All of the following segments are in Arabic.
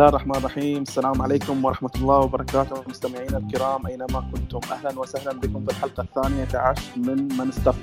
الله الرحمن الرحيم. السلام عليكم ورحمة الله وبركاته. مستمعينا الكرام أينما كنتم أهلا وسهلا بكم في الحلقة الثانية عشر من من ستاف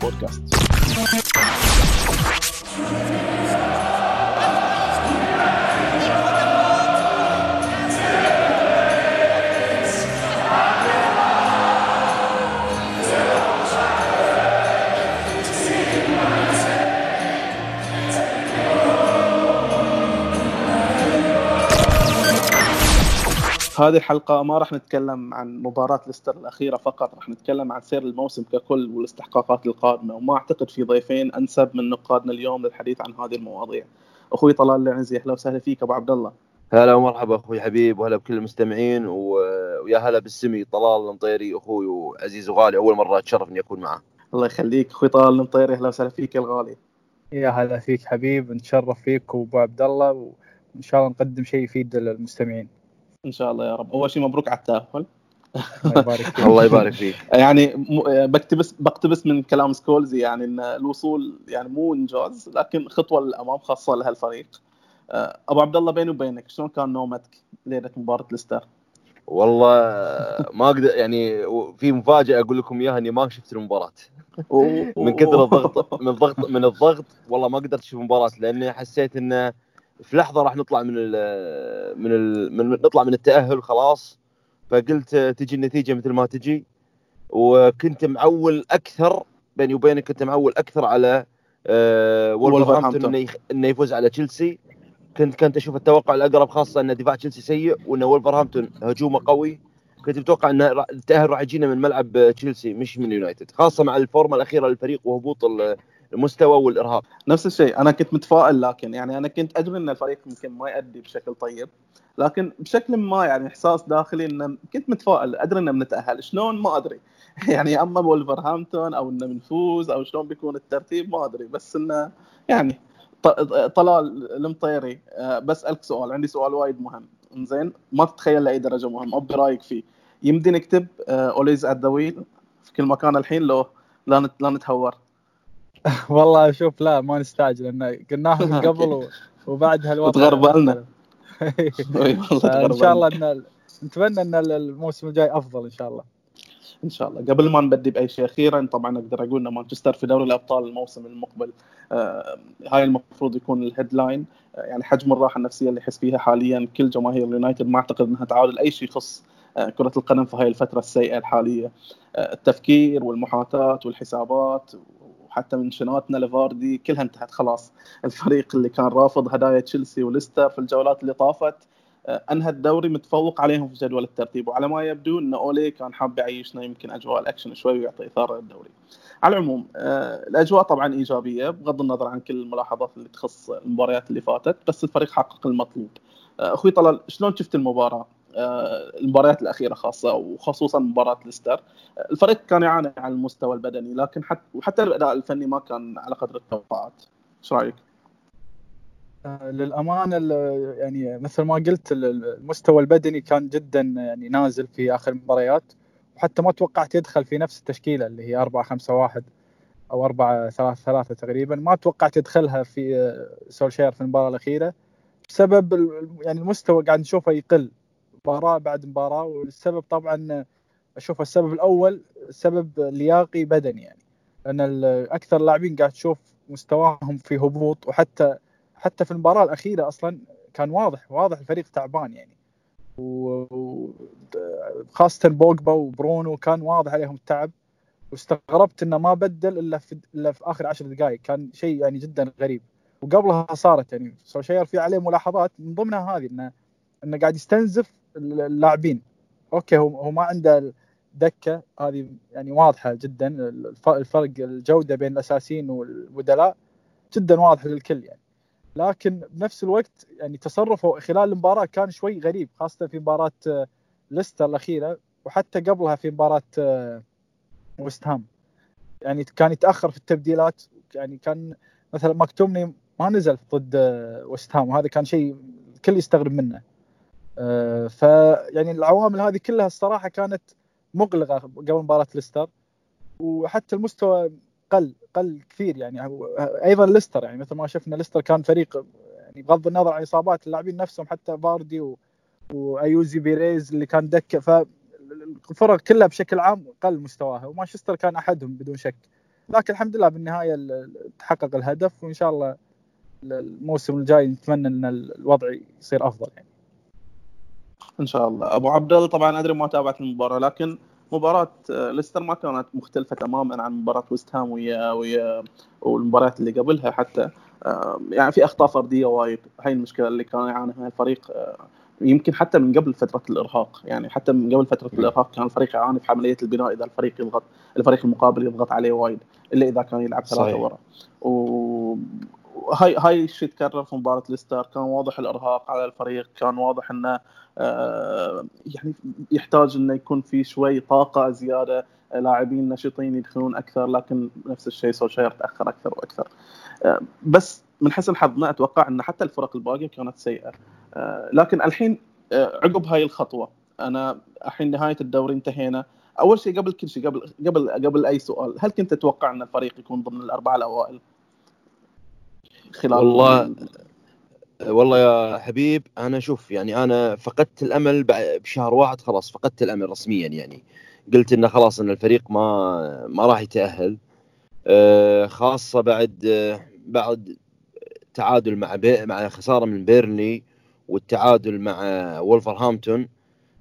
بودكاست هذه الحلقة ما راح نتكلم عن مباراة ليستر الأخيرة فقط راح نتكلم عن سير الموسم ككل والاستحقاقات القادمة وما أعتقد في ضيفين أنسب من نقادنا اليوم للحديث عن هذه المواضيع. أخوي طلال العنزي أهلا وسهلا فيك أبو عبد الله. هلا ومرحبا أخوي حبيب وهلا بكل المستمعين و... ويا هلا بالسمي طلال المطيري أخوي وعزيز وغالي أول مرة اتشرف اني أكون معه. الله يخليك. أخوي طلال المطيري أهلا وسهلا فيك يا الغالي. يا هلا فيك حبيب نتشرف فيك وابو عبد الله وإن شاء الله نقدم شيء يفيد للمستمعين. إن شاء الله يا رب. أول شيء مبروك على التأهل. الله يبارك فيك. الله يبارك فيك. يعني بقتبس بقتبس من كلام سكولزي يعني إن الوصول يعني مو إنجاز لكن خطوة للأمام خاصة لهالفريق. آه، أبو عبد الله بيني وبينك شلون كان نومتك ليلة مباراة ليستر؟ والله ما أقدر يعني في مفاجأة أقول لكم إياها إني ما شفت المباراة. من كثر الضغط من الضغط من الضغط والله ما قدرت أشوف المباراه لأني حسيت إنه في لحظة راح نطلع من ال من ال من نطلع من التأهل خلاص. فقلت تجي النتيجة مثل ما تجي. وكنت معول أكثر بيني وبينك كنت معول أكثر على آه، وولفرهامبتون إنه يخ- إنه يفوز على تشيلسي كنت كنت أشوف التوقع الأقرب خاصة أن دفاع تشيلسي سيء وأن وولفرهامبتون هجومه قوي. كنت متوقع أن التأهل راح يجينا من ملعب تشيلسي مش من يونايتد خاصة مع الفورمة الأخيرة للفريق وهبوط المستوى والارهاق نفس الشيء أنا كنت متفائل لكن يعني أنا كنت أدري إن الفريق يمكن ما يؤدي بشكل طيب لكن بشكل ما يعني إحساس داخلي ان كنت متفائل أدري ان بنتاهل شلون؟ ما أدري. يعني أما وولفرهامبتون أو ان بنفوز أو شلون بيكون الترتيب ما أدري بس إنه يعني طلال المطيري أه، بسالك سؤال عندي سؤال وايد مهم. زين ما تتخيل لأي درجة مهم أبي رأيك فيه. يمدي نكتب اوليز ات ذا ويل في كل مكان الحين لو لا نتهور. والله شوف لا ما نستعجل لأن قلناها من قبل و- وبعدها الوضع تغربلنا. والله إن. شاء الله إن نتمنى إن الموسم الجاي أفضل إن شاء الله إن شاء الله قبل ما نبدي بأي شيء أخيرا طبعا أقدر أقول إن مانشستر في دوري الأبطال الموسم المقبل آه هاي المفروض يكون ال headline آه يعني حجم الراحة النفسية اللي يحس فيها حاليا كل جماهير اليونايتد ما أعتقد إنها تعادل لأي شيء يخص آه كرة القدم في هاي الفترة السيئة الحالية آه التفكير والمحاتاه والحسابات وحتى منشناتنا لفاردي كلها انتهت خلاص الفريق اللي كان رافض هدايا تشيلسي وليستر في الجولات اللي طافت آه، انهى الدوري متفوق عليهم في جدول الترتيب وعلى ما يبدو إن أولي كان حاب يعيشنا يمكن أجواء الأكشن شوي ويعطي إثارة للدوري. على العموم آه، الأجواء طبعا إيجابية بغض النظر عن كل الملاحظات اللي تخص المباريات اللي فاتت بس الفريق حقق المطلوب. آه، أخوي طلال شلون شفت المباراة؟ آه، المباريات الأخيرة خاصة وخصوصا مباراة ليستر. الفريق كان يعاني على المستوى البدني لكن حتى وحتى الأداء الفني ما كان على قدر التوقعات. إيش رأيك؟ آه، للامانه يعني مثل ما قلت ال- المستوى البدني كان جدا يعني نازل في آخر المباريات. وحتى ما توقعت يدخل في نفس التشكيلة اللي هي 4 5 1 أو 4 3 3 تقريبا. ما توقعت يدخلها في آه، سولشير في المباراة الأخيرة. بسبب يعني المستوى قاعد نشوفه يقل. مباراة بعد مباراة والسبب طبعا أشوف السبب الأول سبب لياقي بدني يعني. لأن أكثر اللاعبين قاعد تشوف مستواهم في هبوط وحتى حتى في المباراة الأخيرة أصلا كان واضح واضح الفريق تعبان يعني. وخاصه بوجبا وبرونو كان واضح عليهم التعب. واستغربت إنه ما بدل إلا في إلا في آخر عشر دقائق كان شيء يعني جدا غريب. وقبلها صارت يعني سولشير في عليه ملاحظات من ضمنها هذه إنه إنه قاعد يستنزف اللاعبين. أوكي هو هو ما عنده دكة هذه يعني واضحة جدا الف- الفرق الجودة بين الأساسيين والبدلاء جدا واضح للكل يعني. لكن بنفس الوقت يعني تصرفه خلال المباراة كان شوي غريب خاصة في مباراة آه، ليستر الأخيرة وحتى قبلها في مباراة آه، ويست هام. يعني كان يتأخر في التبديلات يعني كان مثلا مكتوميني ما نزل ضد آه، ويست هام وهذا كان شيء الكل يستغرب منه. فيعني العوامل هذه كلها الصراحة كانت مقلقة قبل مباراة ليستر وحتى المستوى قل قل كثير يعني أيضا ليستر يعني مثل ما شفنا ليستر كان فريق يعني بغض النظر عن إصابات اللاعبين نفسهم حتى فاردي و... وأيوزي بيريز اللي كان دكة فالفرق كلها بشكل عام قل مستواها ومانشستر كان أحدهم بدون شك لكن الحمد لله بالنهاية تحقق الهدف وإن شاء الله الموسم الجاي نتمنى إن الوضع يصير أفضل يعني. إن شاء الله. أبو عبد الله طبعا أدري ما تابعت المباراة لكن مباراة ليستر ما كانت مختلفة تماما عن مباراة ويست هام ويا ويا والمباريات اللي قبلها حتى يعني في أخطاء فردية وايد. هاي المشكلة اللي كان يعاني منها الفريق يمكن حتى من قبل فترة الإرهاق. يعني حتى من قبل فترة الإرهاق كان الفريق يعاني في عملية البناء إذا الفريق يضغط الفريق المقابل يضغط عليه وايد إلا إذا كان يلعب ثلاثة ورا. هاي الشيء تكرر في مباراة ليستر. كان واضح الإرهاق على الفريق كان واضح إنه آه، يعني يحتاج إنه يكون في شوي طاقة زيادة لاعبين نشيطين يدخلون أكثر لكن نفس الشيء سولشاير تأخر أكثر وأكثر. آه، بس من حسن حظنا أتوقع إن حتى الفرق الباقية كانت سيئة. آه، لكن الحين عقب هاي الخطوة أنا الحين نهاية الدوري انتهينا. أول شيء قبل كل شيء قبل قبل قبل أي سؤال هل كنت تتوقع إن الفريق يكون ضمن الأربعة الأوائل؟ خلال والله والله يا حبيب أنا شوف يعني أنا فقدت الأمل بشهر واحد خلاص فقدت الأمل رسميا يعني. قلت إنه خلاص إن الفريق ما ما راح يتأهل. آه، خاصة بعد بعد تعادل مع مع خسارة من بيرنلي والتعادل مع وولفرهامبتون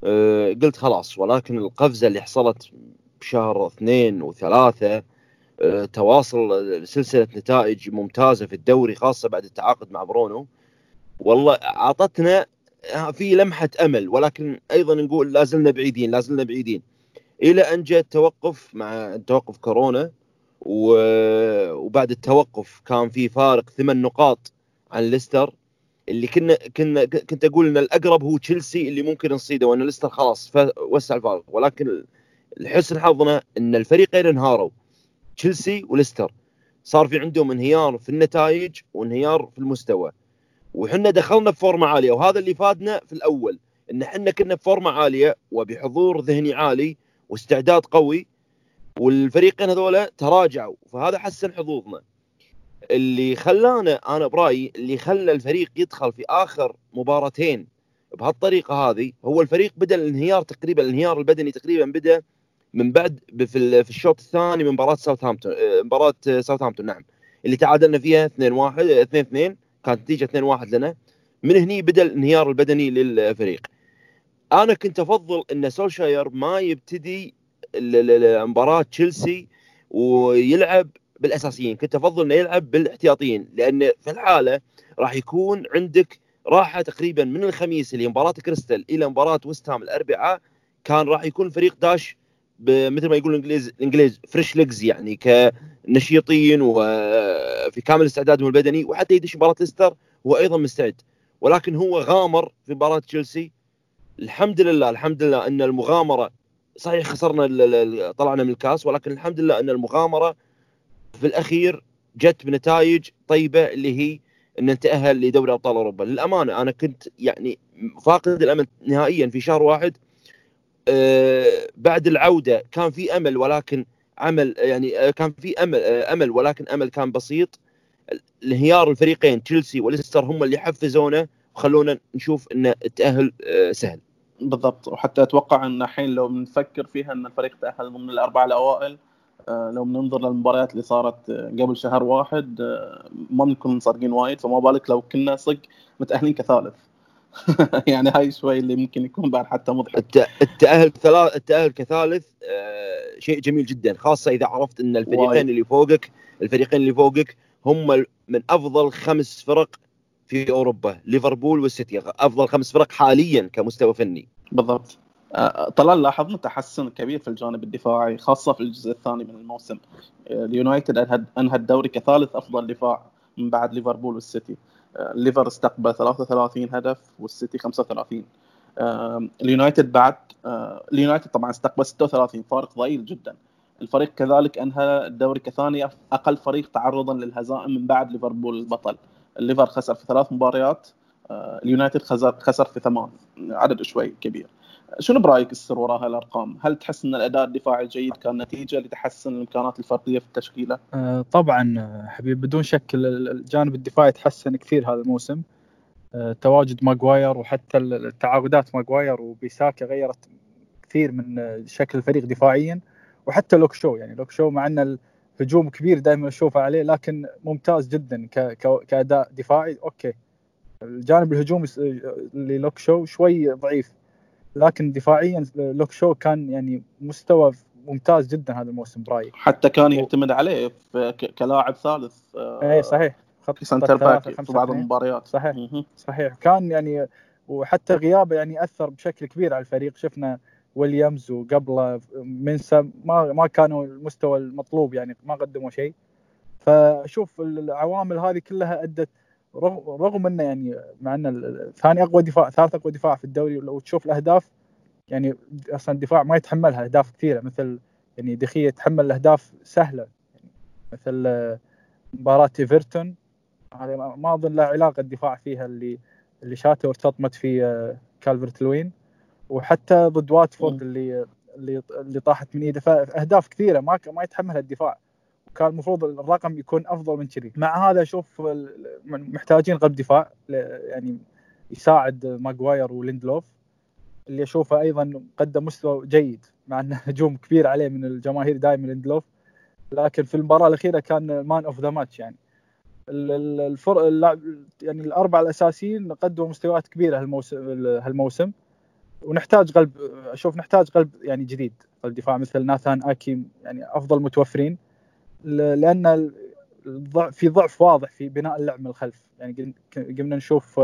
آه، قلت خلاص ولكن القفزة اللي حصلت بشهر اثنين وثلاثة تواصل سلسلة نتائج ممتازة في الدوري خاصة بعد التعاقد مع برونو. والله أعطتنا آه، في لمحة أمل ولكن أيضا نقول لا زلنا بعيدين لا زلنا بعيدين. إلى أن جاء التوقف مع توقف كورونا وبعد التوقف كان في فارق ثمان نقاط عن ليستر اللي كنا كنا كنت أقول إن الأقرب هو تشيلسي اللي ممكن نصيده وإن ليستر خلاص وسع الفارق. ولكن لحسن حظنا إن الفريقين انهاروا. تشيلسي وليستر. صار في عندهم انهيار في النتائج وانهيار في المستوى. وحنا دخلنا بفورمه عالية وهذا اللي فادنا في الأول إن إحنا كنا بفورمه عالية وبحضور ذهني عالي واستعداد قوي والفريقين هذولا تراجعوا. فهذا حسن حظوظنا. اللي خلانا أنا برأيي اللي خلى الفريق يدخل في آخر مباراتين بهالطريقة هذه هو الفريق بدأ الانهيار تقريبا الانهيار البدني تقريبا بدأ من بعد في الشوط الثاني من مباراة ساوثهامبتون آه، مباراة ساوثهامبتون نعم اللي تعادلنا فيها 2 1 2 2 كانت نتيجة 2 1 لنا. من هني بدأ الانهيار البدني للفريق. أنا كنت أفضل إن سولشاير ما يبتدي مباراة تشيلسي ويلعب بالأساسيين. كنت أفضل إنه يلعب بالاحتياطيين لأن في الحالة راح يكون عندك راحة تقريبا من الخميس اللي مباراة كريستال إلى مباراة ويست هام الأربعاء كان راح يكون الفريق داش مثل ما يقول الانجليز الإنجليز fresh legs يعني كنشيطين وفي كامل استعدادهم البدني وحتى يدش مباراة ليستر هو أيضا مستعد. ولكن هو غامر في مباراة تشيلسي. الحمد لله الحمد لله أن المغامرة صحيح خسرنا طلعنا من الكاس ولكن الحمد لله أن المغامرة في الأخير جت بنتائج طيبة اللي هي أن نتاهل لدوري أبطال أوروبا. للأمانة أنا كنت يعني فاقد الأمل نهائيا في شهر واحد بعد العودة كان في أمل ولكن عمل يعني آه، كان في أمل آه، أمل ولكن أمل كان بسيط. انهيار الفريقين تشيلسي وليستر هم اللي حفزونا وخلونا نشوف إن التأهل سهل. بالضبط. وحتى أتوقع إن الحين لو بنفكر فيها إن الفريق تأهل ضمن الأربعة الأوائل لو بننظر للمباريات اللي صارت قبل شهر واحد ما بنكون صادقين وايد فما بالك لو كنا صدق متأهلين كثالث. يعني هاي شوي اللي ممكن يكون بعد حتى مضحك. التأهل ثلاث التأهل كثالث آه شيء جميل جدا خاصة إذا عرفت إن الفريقين واي. اللي فوقك الفريقين اللي فوقك هم من أفضل خمس فرق في أوروبا ليفربول والسيتي أفضل خمس فرق حاليا كمستوى فني. بالضبط. آه، طلال لاحظنا تحسن كبير في الجانب الدفاعي خاصة في الجزء الثاني من الموسم. آه، اليونايتد انهى الدوري كثالث أفضل دفاع من بعد ليفربول والسيتي. ليفر استقبل 33 هدف والسيتي 35 اليونايتد بعد آه، اليونايتد طبعا استقبل 36 فارق ضئيل جدا. الفريق كذلك أنهى الدوري كثاني أقل فريق تعرضا للهزائم من بعد ليفربول البطل. الليفر خسر في ثلاث مباريات آه، اليونايتد خسر خسر في ثمان عدد شوي كبير. شنو برأيك السر وراء هالأرقام؟ هل تحس إن الأداء الدفاعي الجيد كان نتيجة لتحسن الإمكانات الفردية في التشكيلة؟ آه طبعا حبيب بدون شك الجانب الدفاعي تحسن كثير هذا الموسم. آه، تواجد ماجواير وحتى التعاقدات ماجواير وبيساكا غيرت كثير من آه، شكل الفريق دفاعيا. وحتى لوك شو يعني لوك شو مع إن الهجوم كبير دائما أشوفه عليه لكن ممتاز جدا كأداء دفاعي. okay. الجانب الهجومي للوك شو شوي ضعيف. لكن دفاعيا لوك شو كان يعني مستوى ممتاز جدا هذا الموسم برايي. حتى كان يعتمد عليه كلاعب ثالث اي صحيح. خط centre back في بعض المباريات. صحيح. صحيح. كان يعني وحتى غيابه يعني أثر بشكل كبير على الفريق. شفنا ويليامز وقبله منسا ما ما كانوا المستوى المطلوب يعني ما قدموا شيء. فاشوف العوامل هذه كلها أدت رغم إنه يعني مع انه ثاني أقوى دفاع ثالث أقوى دفاع في الدوري لو تشوف الأهداف يعني أصلا الدفاع ما يتحملها أهداف كثيرة مثل يعني دخية يتحمل الاهداف سهلة يعني مثل مباراة إيفرتون. هذه ما أظن لها علاقة الدفاع فيها اللي اللي شاته وارتطمت في آه، كالفرت لوين. وحتى ضد واتفورد اللي اللي اللي طاحت من إيده. فأهداف كثيرة ما ما يتحملها الدفاع. وكان المفروض الرقم يكون أفضل من كذي. مع هذا أشوف محتاجين قلب دفاع يعني يساعد ماجواير وليندلوف اللي أشوفه أيضا قدم مستوى جيد مع إنه هجوم كبير عليه من الجماهير دائما ليندلوف. لكن في المباراة الأخيرة كان man of the match يعني. الفر... يعني الأربعة الأساسيين قدموا مستويات كبيرة هالموسم هالموسم. ونحتاج قلب أشوف نحتاج قلب يعني جديد. قلب دفاع مثل ناثان اكي يعني أفضل متوفرين. لأن في ضعف واضح في بناء اللعب من الخلف. يعني قمنا نشوف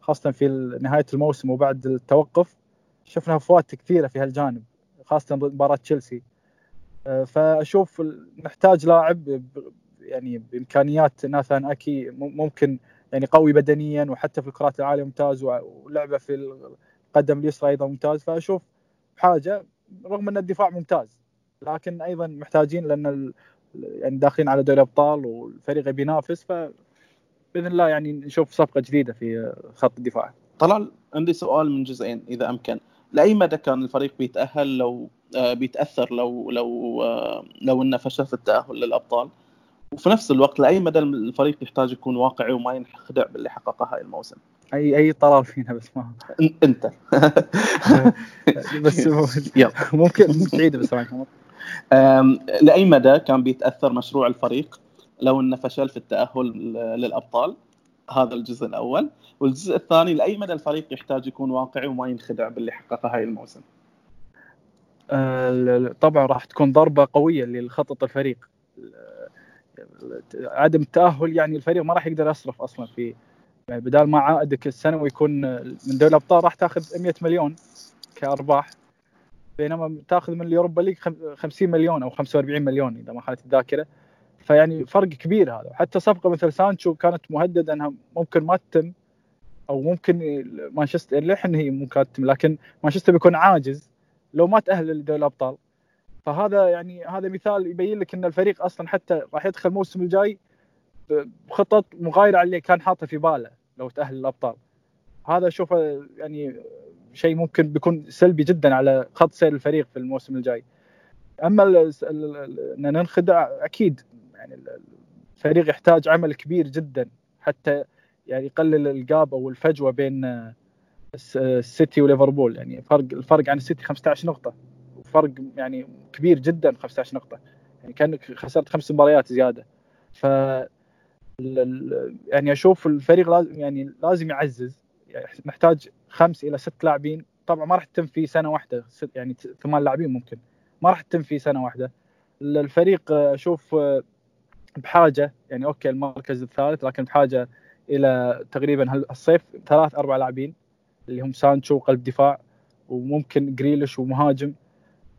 خاصة في نهاية الموسم وبعد التوقف شفنا هفوات كثيرة في هالجانب خاصة مباراة تشيلسي. فأشوف نحتاج لاعب يعني بإمكانيات ناثان أكي ممكن يعني قوي بدنيا وحتى في الكرات العالية ممتاز ولعبه في القدم اليسرى أيضا ممتاز. فأشوف حاجة رغم أن الدفاع ممتاز لكن أيضا محتاجين لأن يعني داخلين على دوري ابطال والفريق يبي ينافس ف بإذن الله يعني نشوف صفقة جديدة في خط الدفاع. طلال عندي سؤال من جزئين إذا أمكن، لأي مدى كان الفريق بيتأهل لو آه، بيتأثر لو لو آه، لو إنه فشل في التأهل للأبطال؟ وفي نفس الوقت لأي مدى الفريق يحتاج يكون واقعي وما ينخدع باللي حققه هاي الموسم؟ أي أي طلال فينا بس ما أنت. بس ممكن تعيد بس لأي مدى كان بيتأثر مشروع الفريق لو إنه فشل في التأهل للأبطال؟ هذا الجزء الأول. والجزء الثاني لأي مدى الفريق يحتاج يكون واقعي وما ينخدع باللي حققه هاي الموسم؟ أه طبعا راح تكون ضربة قوية لخطط الفريق. عدم التأهل يعني الفريق ما راح يقدر يصرف أصلا في يعني بدال ما عائدك السنوي يكون من دوري الأبطال راح تأخذ 100 مليون كأرباح. بينما تاخذ من اليوروبا ليج 50 مليون أو 45 مليون إذا ما خانت الذاكرة. فيعني فرق كبير هذا. وحتى صفقة مثل سانشو كانت مهددة أنها ممكن ما تتم أو ممكن مانشستر للحين هي ممكن تتم لكن مانشستر بيكون عاجز لو ما تأهل لدوري الأبطال. فهذا يعني هذا مثال يبين لك إن الفريق أصلا حتى راح يدخل الموسم الجاي بخطط مغايرة على اللي كان حاطه في باله لو تأهل الابطال هذا اشوفه يعني شيء ممكن بيكون سلبي جدا على خط سير الفريق في الموسم الجاي. أما إن ننخدع أكيد يعني الفريق يحتاج عمل كبير جدا حتى يعني يقلل الجاب أو الفجوة بين السيتي وليفربول. يعني فرق الفرق عن السيتي 15 نقطة. فرق يعني كبير جدا 15 نقطة. يعني كأنك خسرت خمس مباريات زيادة. ف يعني أشوف الفريق لازم يعني لازم يعزز. يعني نحتاج خمس إلى ست لاعبين. طبعا ما راح تتم في سنة واحدة. يعني ثمان لاعبين ممكن. ما راح تتم في سنة واحدة. الفريق أشوف بحاجة. يعني okay المركز الثالث لكن بحاجة إلى تقريبا الصيف ثلاث أربع لاعبين اللي هم سانشو قلب دفاع وممكن جريليش ومهاجم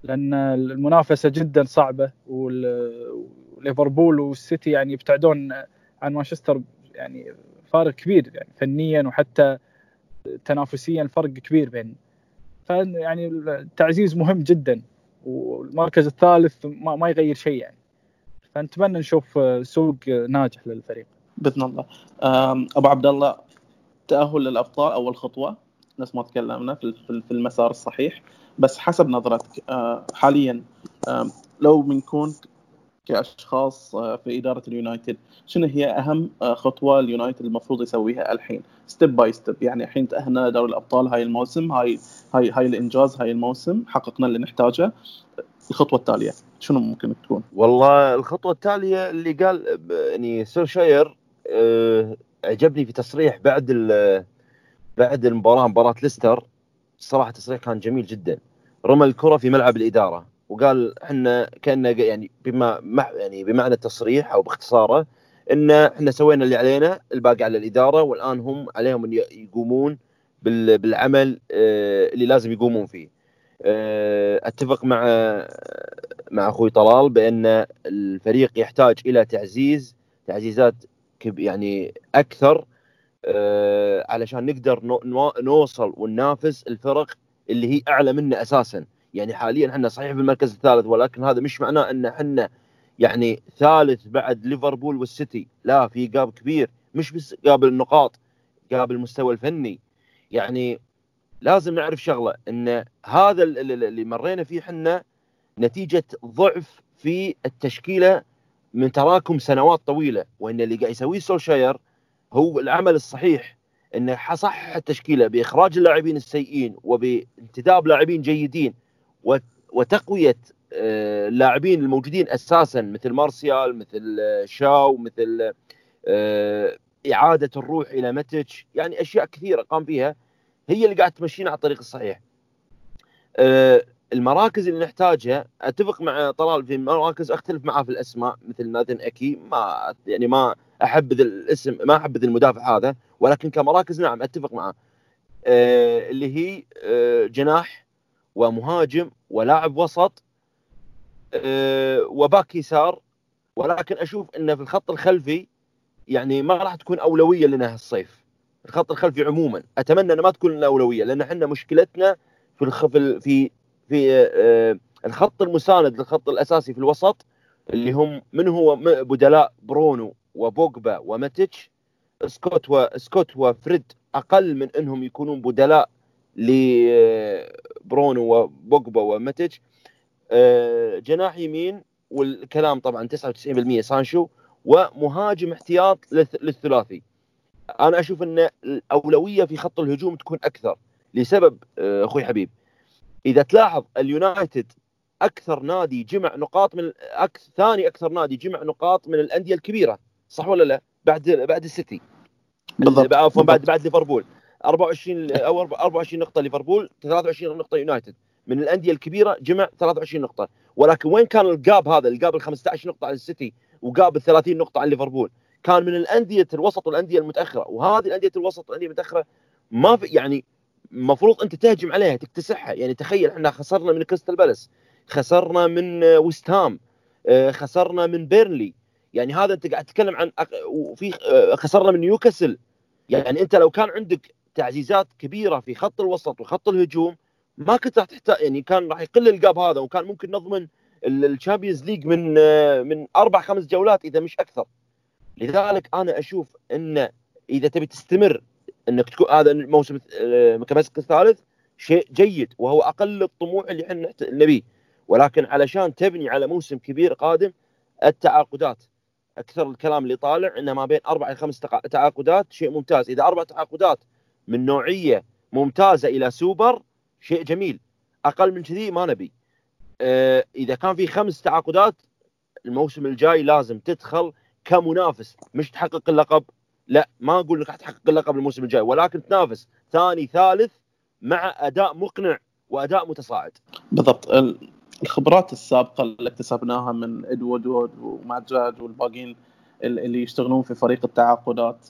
لأن المنافسة جدا صعبة وليفربول والسيتي يعني يبتعدون عن مانشستر يعني فارق كبير يعني فنيا وحتى تنافسيا فرق كبير بين فيعني التعزيز مهم جدا والمركز الثالث ما, ما يغير شيء يعني. فنتمنى نشوف سوق ناجح للفريق. بإذن الله. أبو عبد الله تأهل للأبطال أول خطوة. نفس ما تكلمنا في المسار الصحيح. بس حسب نظرتك حاليا لو بنكون كأشخاص في إدارة اليونايتد. شنو هي أهم خطوة اليونايتد المفروض يسويها الحين؟ step by step يعني الحين تأهلنا دوري الأبطال هاي الموسم هاي هاي هاي الإنجاز هاي الموسم حققنا اللي نحتاجه. الخطوة التالية شنو ممكن تكون؟ والله الخطوة التالية اللي قال يعني سولشاير أه عجبني في تصريح بعد بعد المباراة مباراة ليستر. الصراحه تصريح كان جميل جدا. رمى الكرة في ملعب الإدارة. وقال إحنا كان يعني بما يعني بمعنى التصريح أو باختصاره إن إحنا سوينا اللي علينا الباقي على الإدارة والآن هم عليهم إن يقومون بالعمل آه، اللي لازم يقومون فيه. آه، أتفق مع مع أخوي طلال بأن الفريق يحتاج إلى تعزيز تعزيزات يعني أكثر آه، علشان نقدر نوصل وننافس الفرق اللي هي أعلى منا أساسا يعني حاليا إحنا صحيح في المركز الثالث ولكن هذا مش معناه إن إحنا يعني ثالث بعد ليفربول والسيتي. لا في قاب كبير. مش بس قاب النقاط قاب المستوى الفني. يعني لازم نعرف شغلة إن هذا اللي مرينا فيه إحنا نتيجة ضعف في التشكيلة من تراكم سنوات طويلة. وإن اللي قاعد يسويه سولشاير هو العمل الصحيح إنه صحح التشكيلة بإخراج اللاعبين السيئين وبانتداب لاعبين جيدين. وتقوية آه، اللاعبين الموجودين أساسا مثل مارسيال مثل آه، شاو مثل آه، إعادة الروح إلى متش يعني أشياء كثيرة قام فيها. هي اللي قاعد تمشينا على الطريق الصحيح. المراكز اللي نحتاجها أتفق مع طلال في مراكز أختلف معاه في الأسماء مثل ناثن أكي. ما يعني ما احبذ الاسم ما احبذ المدافع هذا. ولكن كمراكز نعم أتفق معاه. اللي هي جناح ومهاجم ولاعب وسط أه وباك يسار. ولكن أشوف إنه في الخط الخلفي يعني ما راح تكون أولوية لنا هالصيف. الخط الخلفي عموما. أتمنى إنه ما تكون لنا أولوية لأن إحنا مشكلتنا في الخ... في في أه الخط المساند للخط الأساسي في الوسط اللي هم من هو بدلاء برونو وبوجبا وماتيتش سكوت وسكوت وفريد أقل من إنهم يكونون بدلاء لبرونو وبوجبا وماتيتش. آه، جناح يمين والكلام طبعا 99% سانشو ومهاجم احتياط للثلاثي. أنا أشوف إن الأولوية في خط الهجوم تكون أكثر لسبب آه، أخوي حبيب. إذا تلاحظ اليونايتد أكثر نادي جمع نقاط من أكثر ثاني أكثر نادي جمع نقاط من الأندية الكبيرة صح ولا لا؟ بعد بعد السيتي. بالضبط. عفوا بعد بعد ليفربول. 24 أو 24 نقطة ليفربول 23 نقطة يونايتد. من الأندية الكبيرة جمع 23 نقطة. ولكن وين كان ال gap هذا؟ ال gap ال 15 نقطة عن السيتي و gap ال 30 نقطة عن ليفربول. كان من الأندية الوسط والأندية المتأخرة. وهذه الأندية الوسط والأندية المتأخرة ما في يعني المفروض أنت تهجم عليها تكتسحها. يعني تخيل إحنا خسرنا من كريستال بالاس خسرنا من ويست هام آه، خسرنا من بيرنلي. يعني هذا أنت قاعد تتكلم عن وفي آه، خسرنا من نيوكاسل. يعني أنت لو كان عندك تعزيزات كبيرة في خط الوسط وخط الهجوم. ما كنت راح تحتاج يعني كان راح يقل ال gap هذا وكان ممكن نضمن ال Champions League من من أربع خمس جولات إذا مش أكثر. لذلك أنا أشوف إن إذا تبي تستمر إنك تكون هذا الموسم تمسك الثالث شيء جيد وهو أقل الطموح اللي إحنا نبيه. ولكن علشان تبني على موسم كبير قادم التعاقدات أكثر الكلام اللي طالع انه ما بين أربع إلى خمس تعاقدات شيء ممتاز. إذا أربع تعاقدات من نوعية ممتازة إلى سوبر شيء جميل. أقل من كذي ما نبي. آه إذا كان في خمس تعاقدات الموسم الجاي لازم تدخل كمنافس. مش تحقق اللقب. لا ما أقول انك تحقق اللقب الموسم الجاي ولكن تنافس. ثاني ثالث مع أداء مقنع وأداء متصاعد. بالضبط. الخبرات السابقة اللي اكتسبناها من إدوارد وماجاد والباقيين اللي يشتغلون في فريق التعاقدات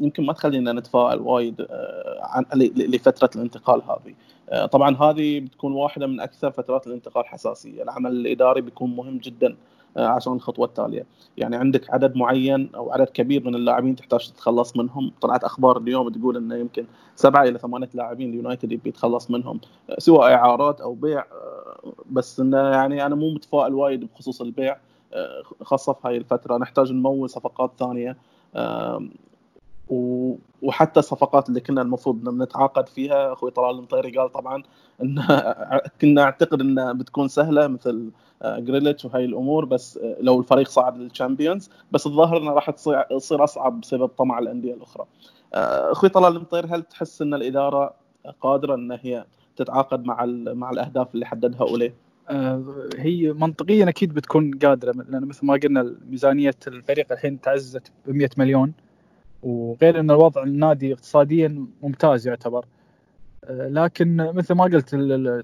يمكن ما تخلينا نتفائل وايد آه، عن لفترة الانتقال هذه. آه، طبعا هذه بتكون واحدة من أكثر فترات الانتقال حساسية. العمل الإداري بيكون مهم جدا آه، عشان الخطوة التالية. يعني عندك عدد معين أو عدد كبير من اللاعبين تحتاج تتخلص منهم. طلعت أخبار اليوم تقول إنه يمكن سبعة إلى ثمانية لاعبين اليونايتد يبي يتخلص منهم سواء إعارات أو بيع بس إنه يعني أنا مو متفائل وايد بخصوص البيع خاصة في هاي الفترة. نحتاج نمول صفقات ثانية وحتى الصفقات اللي كنا المفروض نتعاقد فيها أخوي طلال المطيري قال طبعا إن كنا أعتقد إنها بتكون سهلة مثل جريليش وهي الأمور بس لو الفريق صعد لل Champions بس الظاهر انها راح تصير أصعب بسبب طمع الأندية الأخرى. أخوي طلال المطير هل تحس إن الإدارة قادرة إن هي تتعاقد مع مع الأهداف اللي حددها أولي؟ آه، هي منطقيا أكيد بتكون قادرة لأن مثل ما قلنا ميزانية الفريق الحين تعززت ب 100 مليون وغير إن الوضع النادي اقتصاديا ممتاز يعتبر. آه، لكن مثل ما قلت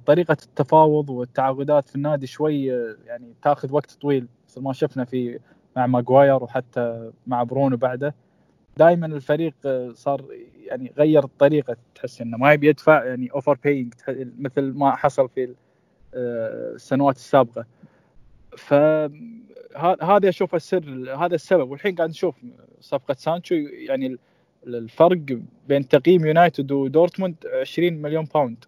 طريقة التفاوض والتعاقدات في النادي شوي آه، يعني تاخذ وقت طويل مثل ما شفنا في مع ماجواير وحتى مع برونو بعده. دائما الفريق صار يعني غير الطريقة تحس إنه ما يبي يدفع يعني overpaying مثل ما حصل في السنوات السابقة. فهذا أشوف السر هذا السبب. والحين قاعد نشوف صفقة سانشو يعني الفرق بين تقييم يونايتد ودورتموند 20 مليون pound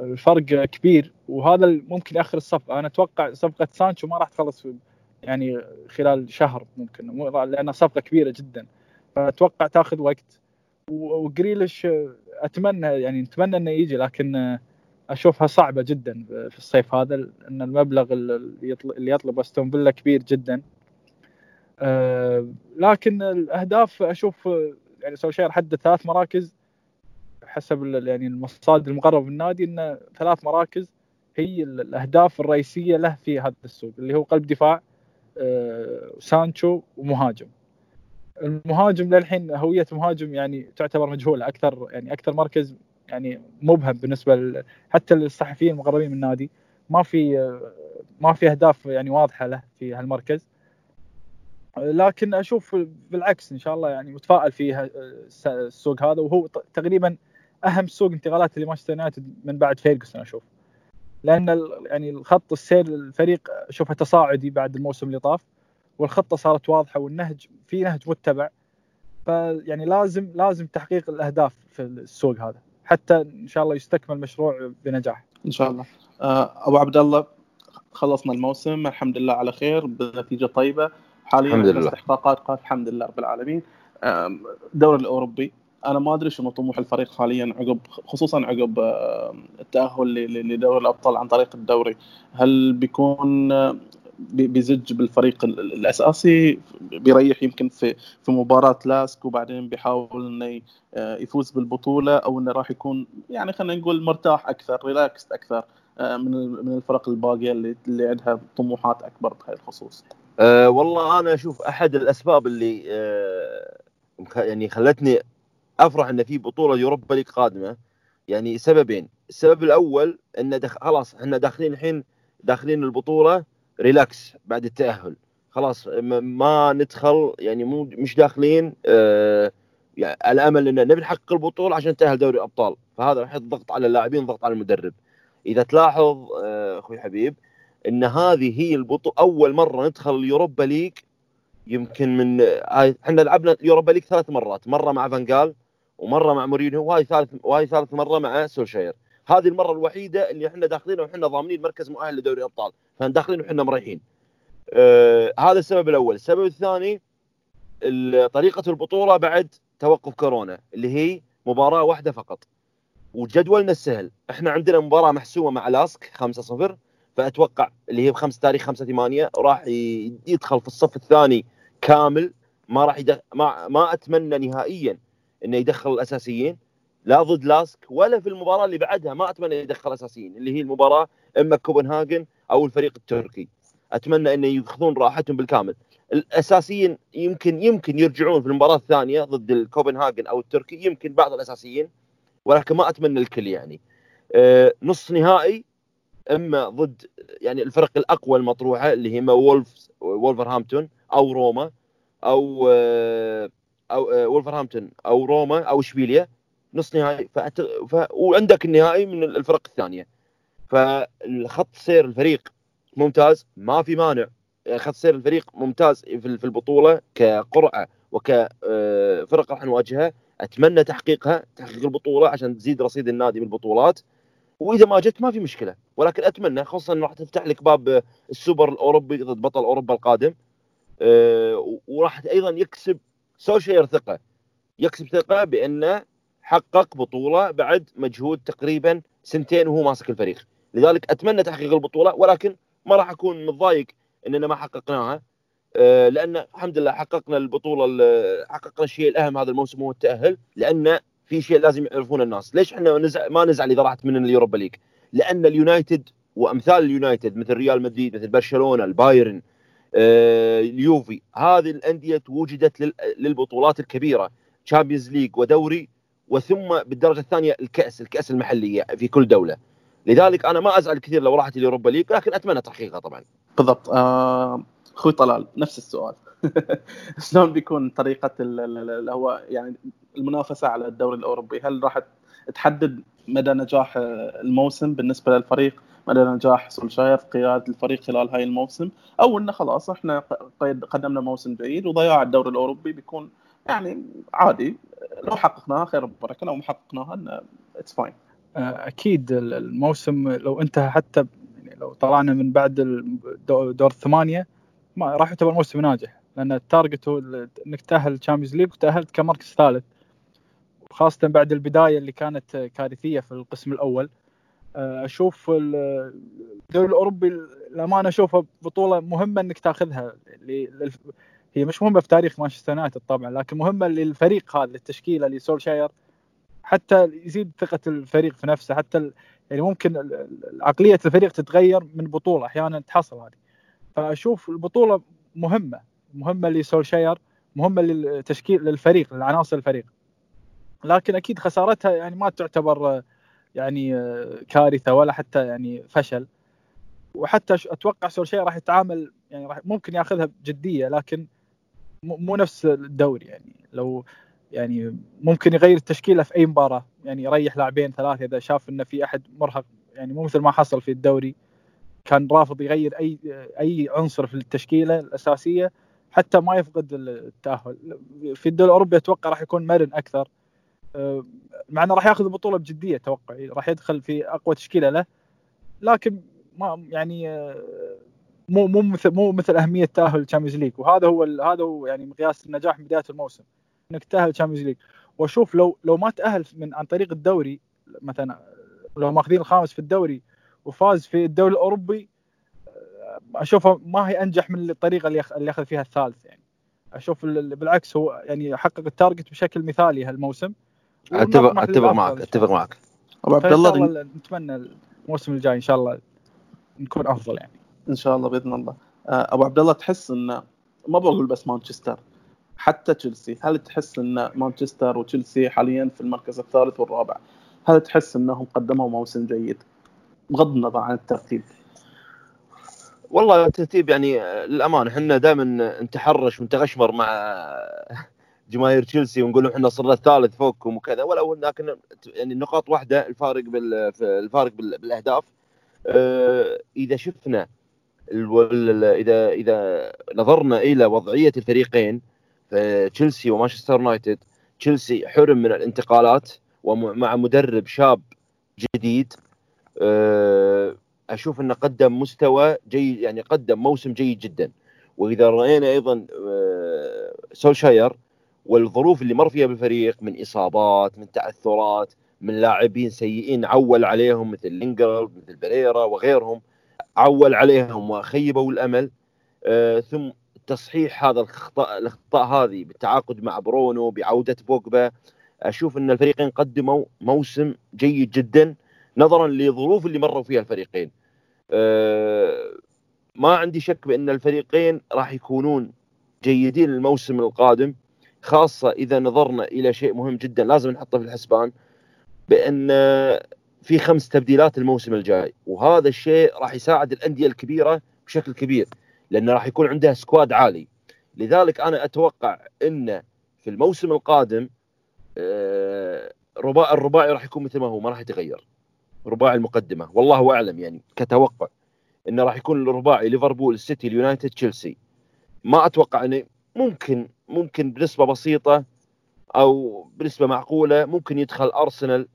الفرق كبير وهذا ممكن يأخر الصفقة. أنا أتوقع صفقة سانشو ما راح تخلص يعني خلال شهر ممكن لأنها صفقة كبيرة جدا. فأتوقع تأخذ وقت. وجريليش أتمنى يعني نتمنى إنه يجي لكن أشوفها صعبة جدا في الصيف هذا ان المبلغ اللي يطلب أستون فيلا كبير جدا. آه، لكن الأهداف أشوف يعني سولشير حدد ثلاث مراكز حسب يعني المصادر المقربة بالنادي إن ثلاث مراكز هي الأهداف الرئيسية له في هذا السوق اللي هو قلب دفاع آه، سانشو ومهاجم. المهاجم للحين هوية مهاجم يعني تعتبر مجهولة أكثر يعني أكثر مركز يعني مبهم بالنسبة حتى للصحفيين المقربين من النادي ما في ما في أهداف يعني واضحة له في هالمركز. لكن أشوف بالعكس إن شاء الله يعني متفائل في السوق هذا وهو تقريبا أهم سوق انتقالات لمانشستر يونايتد من بعد فيرجسون أشوف. لأن يعني الخط السير الفريق أشوفه تصاعدي بعد الموسم اللي طاف والخطة صارت واضحة والنهج في نهج متبع. فيعني لازم لازم تحقيق الأهداف في السوق هذا. حتى إن شاء الله يستكمل المشروع بنجاح. إن شاء الله. آه، أبو عبد الله خلصنا الموسم. الحمد لله على خير بنتيجة طيبة. حاليا الحمد لله. استحقاقات قاف الحمد لله رب العالمين. الدوري الأوروبي. أنا ما أدري شنو طموح الفريق حاليا عقب خصوصا عقب التأهل لدوري الأبطال عن طريق الدوري. هل بيكون بيزج بالفريق الأساسي بيريح يمكن في في مباراة لاسك وبعدين بيحاول إنه آه، يفوز بالبطولة أو إنه راح يكون يعني خلينا نقول مرتاح أكثر relax أكثر آه، من من الفرق الباقية اللي اللي عندها طموحات أكبر بهذا الخصوص. أه والله أنا أشوف أحد الأسباب اللي أه يعني خلتني أفرح ان في بطولة Europa League قادمة يعني سببين، السبب الأول ان دخ... خلاص إحنا داخلين الحين داخلين البطولة relax بعد التأهل. خلاص ما ندخل يعني مو مش داخلين آه يعني على أمل إن نبي نحقق البطولة عشان نتأهل دوري الابطال فهذا راح ضغط على اللاعبين ضغط على المدرب. إذا تلاحظ آه أخوي حبيب إن هذه هي البطولة أول مرة ندخل ال Europa League يمكن من آه، إحنا لعبنا ال Europa League ثلاث مرات مرة مع فانجال ومرة مع مورينيو وهاي ثالث وهاي ثالث مرة مع سولشاير. هذه المرة الوحيدة اللي إحنا داخلين وحنا ضامنين مركز مؤهل لدوري الابطال فداخلين وحنا مريحين. آه هذا السبب الأول. السبب الثاني طريقة البطولة بعد توقف كورونا اللي هي مباراة واحدة فقط. وجدولنا السهل. إحنا عندنا مباراة محسومة مع لاسك 5-0 فأتوقع اللي هي بخمس تاريخ 5 8 راح يدخل في الصف الثاني كامل. ما راح ما ما أتمنى نهائيا إنه يدخل الأساسيين. لا ضد لاسك ولا في المباراة اللي بعدها ما أتمنى يدخل اساسيين اللي هي المباراة إما كوبنهاجن أو الفريق التركي. أتمنى انه يأخذون راحتهم بالكامل. الأساسيين يمكن يمكن يرجعون في المباراة الثانية ضد الكوبنهاجن أو التركي يمكن بعض الأساسيين ولكن ما أتمنى الكل يعني. أه نص نهائي إما ضد يعني الفرق الأقوى المطروحة اللي هي وولفز وولفرهامبتون أو روما أو أه أو أه وولفرهامبتون أو روما أو إشبيليا. نص نهائي فأت... ف... وعندك النهائي من الفرق الثانية. فالخط سير الفريق ممتاز ما في مانع. خط سير الفريق ممتاز في البطولة كقرعة وكفرق راح نواجهها. أتمنى تحقيقها تحقيق البطولة عشان تزيد رصيد النادي بالبطولات. وإذا ما جت ما في مشكلة ولكن أتمنى خصوصا إنه راح تفتح لك باب السوبر الأوروبي ضد بطل أوروبا القادم. أه، وراح أيضا يكسب سولشاير ثقة. يكسب ثقة بأنه حقق بطولة بعد مجهود تقريبا سنتين وهو ماسك الفريق. لذلك أتمنى تحقيق البطولة ولكن ما راح أكون متضايق إننا ما حققناها. آه، لأن الحمد لله حققنا البطولة حققنا الشيء الأهم هذا الموسم هو التأهل لأن في شيء لازم يعرفونه الناس. ليش إحنا ما نزعل إذا راحت مننا ال Europa League؟ لأن اليونايتد وأمثال اليونايتد مثل ريال مدريد مثل برشلونة البايرن آه، اليوفي هذه الأندية وجدت للبطولات الكبيرة Champions League ودوري وثم بالدرجة الثانية الكأس الكأس المحلية في كل دولة. لذلك أنا ما أزعل كثير لو راحت ال Europa League لكن أتمنى تحقيقها طبعا. بالضبط. آه أخوي طلال نفس السؤال. شلون بيكون طريقة اللي هو يعني المنافسة على الدوري الأوروبي؟ هل راح تحدد مدى نجاح الموسم بالنسبة للفريق مدى نجاح سولشاير في قياده الفريق خلال هاي الموسم أو إنه خلاص إحنا قدمنا موسم جيد وضياع الدوري الأوروبي بيكون يعني عادي لو حققناها خير وبركه لو ما حققناها it's fine أكيد الموسم لو انتهى حتى يعني لو طلعنا من بعد دور الثمانية ما راح يعتبر موسم ناجح لأن ال target هو إنك تأهل ال Champions League وتاهلت كمركز ثالث. خاصه بعد البداية اللي كانت كارثية في القسم الأول. آه، أشوف الدوري الأوروبي الامانه اشوفها بطولة مهمة إنك تأخذها. هي مش مهمة في تاريخ مانشستر يونايتد طبعا لكن مهمة للفريق هذا للتشكيلة لسولشاير. حتى يزيد ثقة الفريق في نفسه حتى يعني ممكن عقلية الفريق تتغير من بطولة أحيانا تحصل هذه. فأشوف البطولة مهمة مهمة لسولشاير مهمة للتشكيل للفريق لعناصر الفريق. لكن أكيد خسارتها يعني ما تعتبر يعني كارثة ولا حتى يعني فشل. وحتى أتوقع سولشاير راح يتعامل يعني راح ممكن ياخذها بجدية لكن مو نفس الدوري يعني. لو يعني ممكن يغير التشكيلة في أي مباراة. يعني يريح لاعبين ثلاثة إذا شاف إنه في أحد مرهق. يعني مو مثل ما حصل في الدوري. كان رافض يغير أي أي عنصر في التشكيلة الأساسية حتى ما يفقد التأهل. في الدوري الأوروبي أتوقع راح يكون مرن أكثر. آه، مع إنه راح ياخذ البطوله بجدية أتوقع. راح يدخل في أقوى تشكيلة له. لكن ما يعني آه، مو مو مثل مو مثل أهمية تأهل ال Champions League. وهذا هو هذا هو يعني مقياس النجاح من بداية الموسم. إنك تأهل ال Champions League وأشوف لو لو ما تأهل من عن طريق الدوري مثلا لو ماخذين الخامس في الدوري وفاز في الدوري الأوروبي اشوفها ما هي أنجح من الطريقة اللي اللي اخذ فيها الثالث يعني. أشوف بالعكس هو يعني حقق ال target بشكل مثالي هالموسم. اتفق أتفق معك أتفق معك. أبو عبد الله نتمنى الموسم الجاي إن شاء الله نكون أفضل يعني. إن شاء الله بإذن الله. آه، أبو عبد الله تحس إن ما بقول بس مانشستر. حتى تشيلسي. هل تحس أن مانشستر وتشيلسي حاليا في المركز الثالث والرابع؟ هل تحس أنهم قدموا موسم جيد بغض النظر عن الترتيب؟ والله الترتيب يعني للأمانة إحنا دائما نتحرش ونتغشمر مع جماهير تشيلسي ونقول إحنا صرنا الثالث فوقكم وكذا ولو لكن يعني نقاط واحدة الفارق بال الفارق بالأهداف. آه إذا شفنا إذا إذا نظرنا إلى وضعية الفريقين تشيلسي ومانشستر يونايتد تشيلسي حرم من الانتقالات ومع مدرب شاب جديد. آه أشوف إنه قدم مستوى جيد يعني قدم موسم جيد جدا. وإذا رأينا أيضا آه، سولشاير والظروف اللي مر فيها بالفريق من إصابات من تعثرات من لاعبين سيئين عول عليهم مثل لينجر مثل بريرا وغيرهم عول عليهم وخيبوا الأمل. آه ثم تصحيح هذا الخطا الأخطاء هذه بالتعاقد مع برونو بعودة بوجبا. أشوف إن الفريقين قدموا موسم جيد جدا نظرا للظروف اللي مروا فيها الفريقين. آه، ما عندي شك بأن الفريقين راح يكونون جيدين الموسم القادم خاصة إذا نظرنا إلى شيء مهم جدا لازم نحطه في الحسبان بأن في خمس تبديلات الموسم الجاي وهذا الشيء راح يساعد الأندية الكبيرة بشكل كبير. لأنه راح يكون عندها squad عالي. لذلك أنا أتوقع إن في الموسم القادم آه، رباع الرباعي راح يكون مثل ما هو ما راح يتغير. رباعي المقدمة. والله أعلم يعني كتوقع انه راح يكون الرباعي ليفربول السيتي اليونايتد تشيلسي. ما أتوقع انه ممكن ممكن بنسبة بسيطة أو بنسبة معقولة ممكن يدخل أرسنال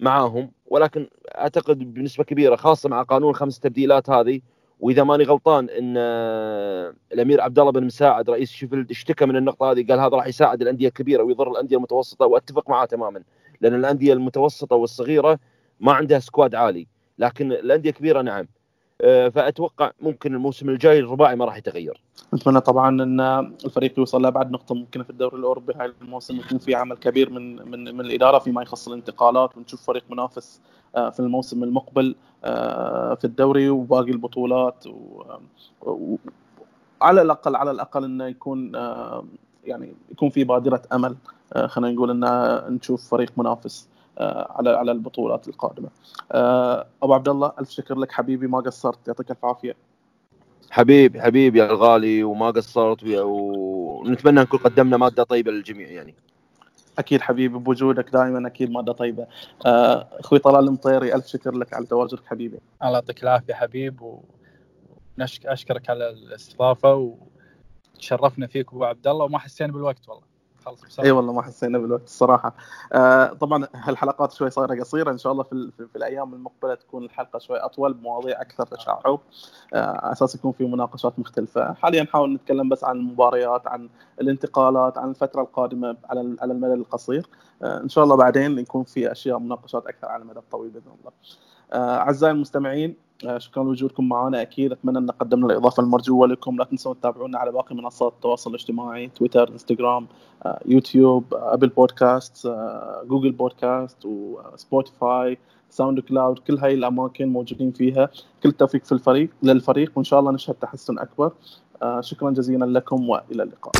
معاهم. ولكن أعتقد بنسبة كبيرة خاصة مع قانون خمس تبديلات هذه وإذا ماني غلطان إن آه، الأمير عبد الله بن مساعد رئيس شيفيلد اشتكى من النقطة هذه قال هذا راح يساعد الأندية الكبيرة ويضر الأندية المتوسطة وأتفق معاه تماما لأن الأندية المتوسطة والصغيرة ما عندها squad عالي لكن الأندية الكبيرة نعم. فأتوقع ممكن الموسم الجاي الرباعي ما راح يتغير. نتمنى طبعا إن الفريق يوصل لابعد نقطة ممكنة في الدوري الأوروبي. هاي الموسم يكون في عمل كبير من من من الإدارة فيما يخص الانتقالات ونشوف فريق منافس آه، في الموسم المقبل آه، في الدوري وباقي البطولات على الاقل على الأقل إنه يكون يعني يكون في بادرة أمل. خلينا نقول إن نشوف فريق منافس. آه، على على البطولات القادمة. آه، أبو عبد الله ألف شكر لك حبيبي ما قصرت يعطيك الف عافية. حبيبي حبيبي يا الغالي وما قصرت ونتمنى نكون قدمنا مادة طيبة للجميع يعني. أكيد حبيبي بوجودك دائما أكيد مادة طيبة. آه، أخوي طلال المطيري ألف شكر لك على تواجدك حبيبي. الله يعطيك العافية حبيب ونشكرك على الاستضافة وتشرفنا فيك أبو عبد الله وما حسينا بالوقت والله. خلص إي والله ما حسينا بالوقت الصراحة. آه طبعا هالحلقات شوي صايرة قصيرة. إن شاء الله في, في, في الأيام المقبلة تكون الحلقة شوي أطول بمواضيع أكثر تشعب آه أساس يكون في مناقشات مختلفة. حاليا نحاول نتكلم بس عن المباريات عن الانتقالات عن الفترة القادمة على على المدى القصير. آه إن شاء الله بعدين يكون في أشياء مناقشات أكثر على المدى الطويل بإذن الله. أعزائي المستمعين آه، شكرا لوجودكم معنا أكيد أتمنى أن قدمنا الإضافة المرجوة لكم. لا تنسوا تتابعونا على باقي منصات التواصل الاجتماعي تويتر إنستغرام آه، YouTube Apple Podcast Google Podcast و Spotify SoundCloud كل هاي الأماكن موجودين فيها. كل التوفيق في الفريق للفريق وإن شاء الله نشهد تحسن أكبر. شكرا جزيلا لكم وإلى اللقاء.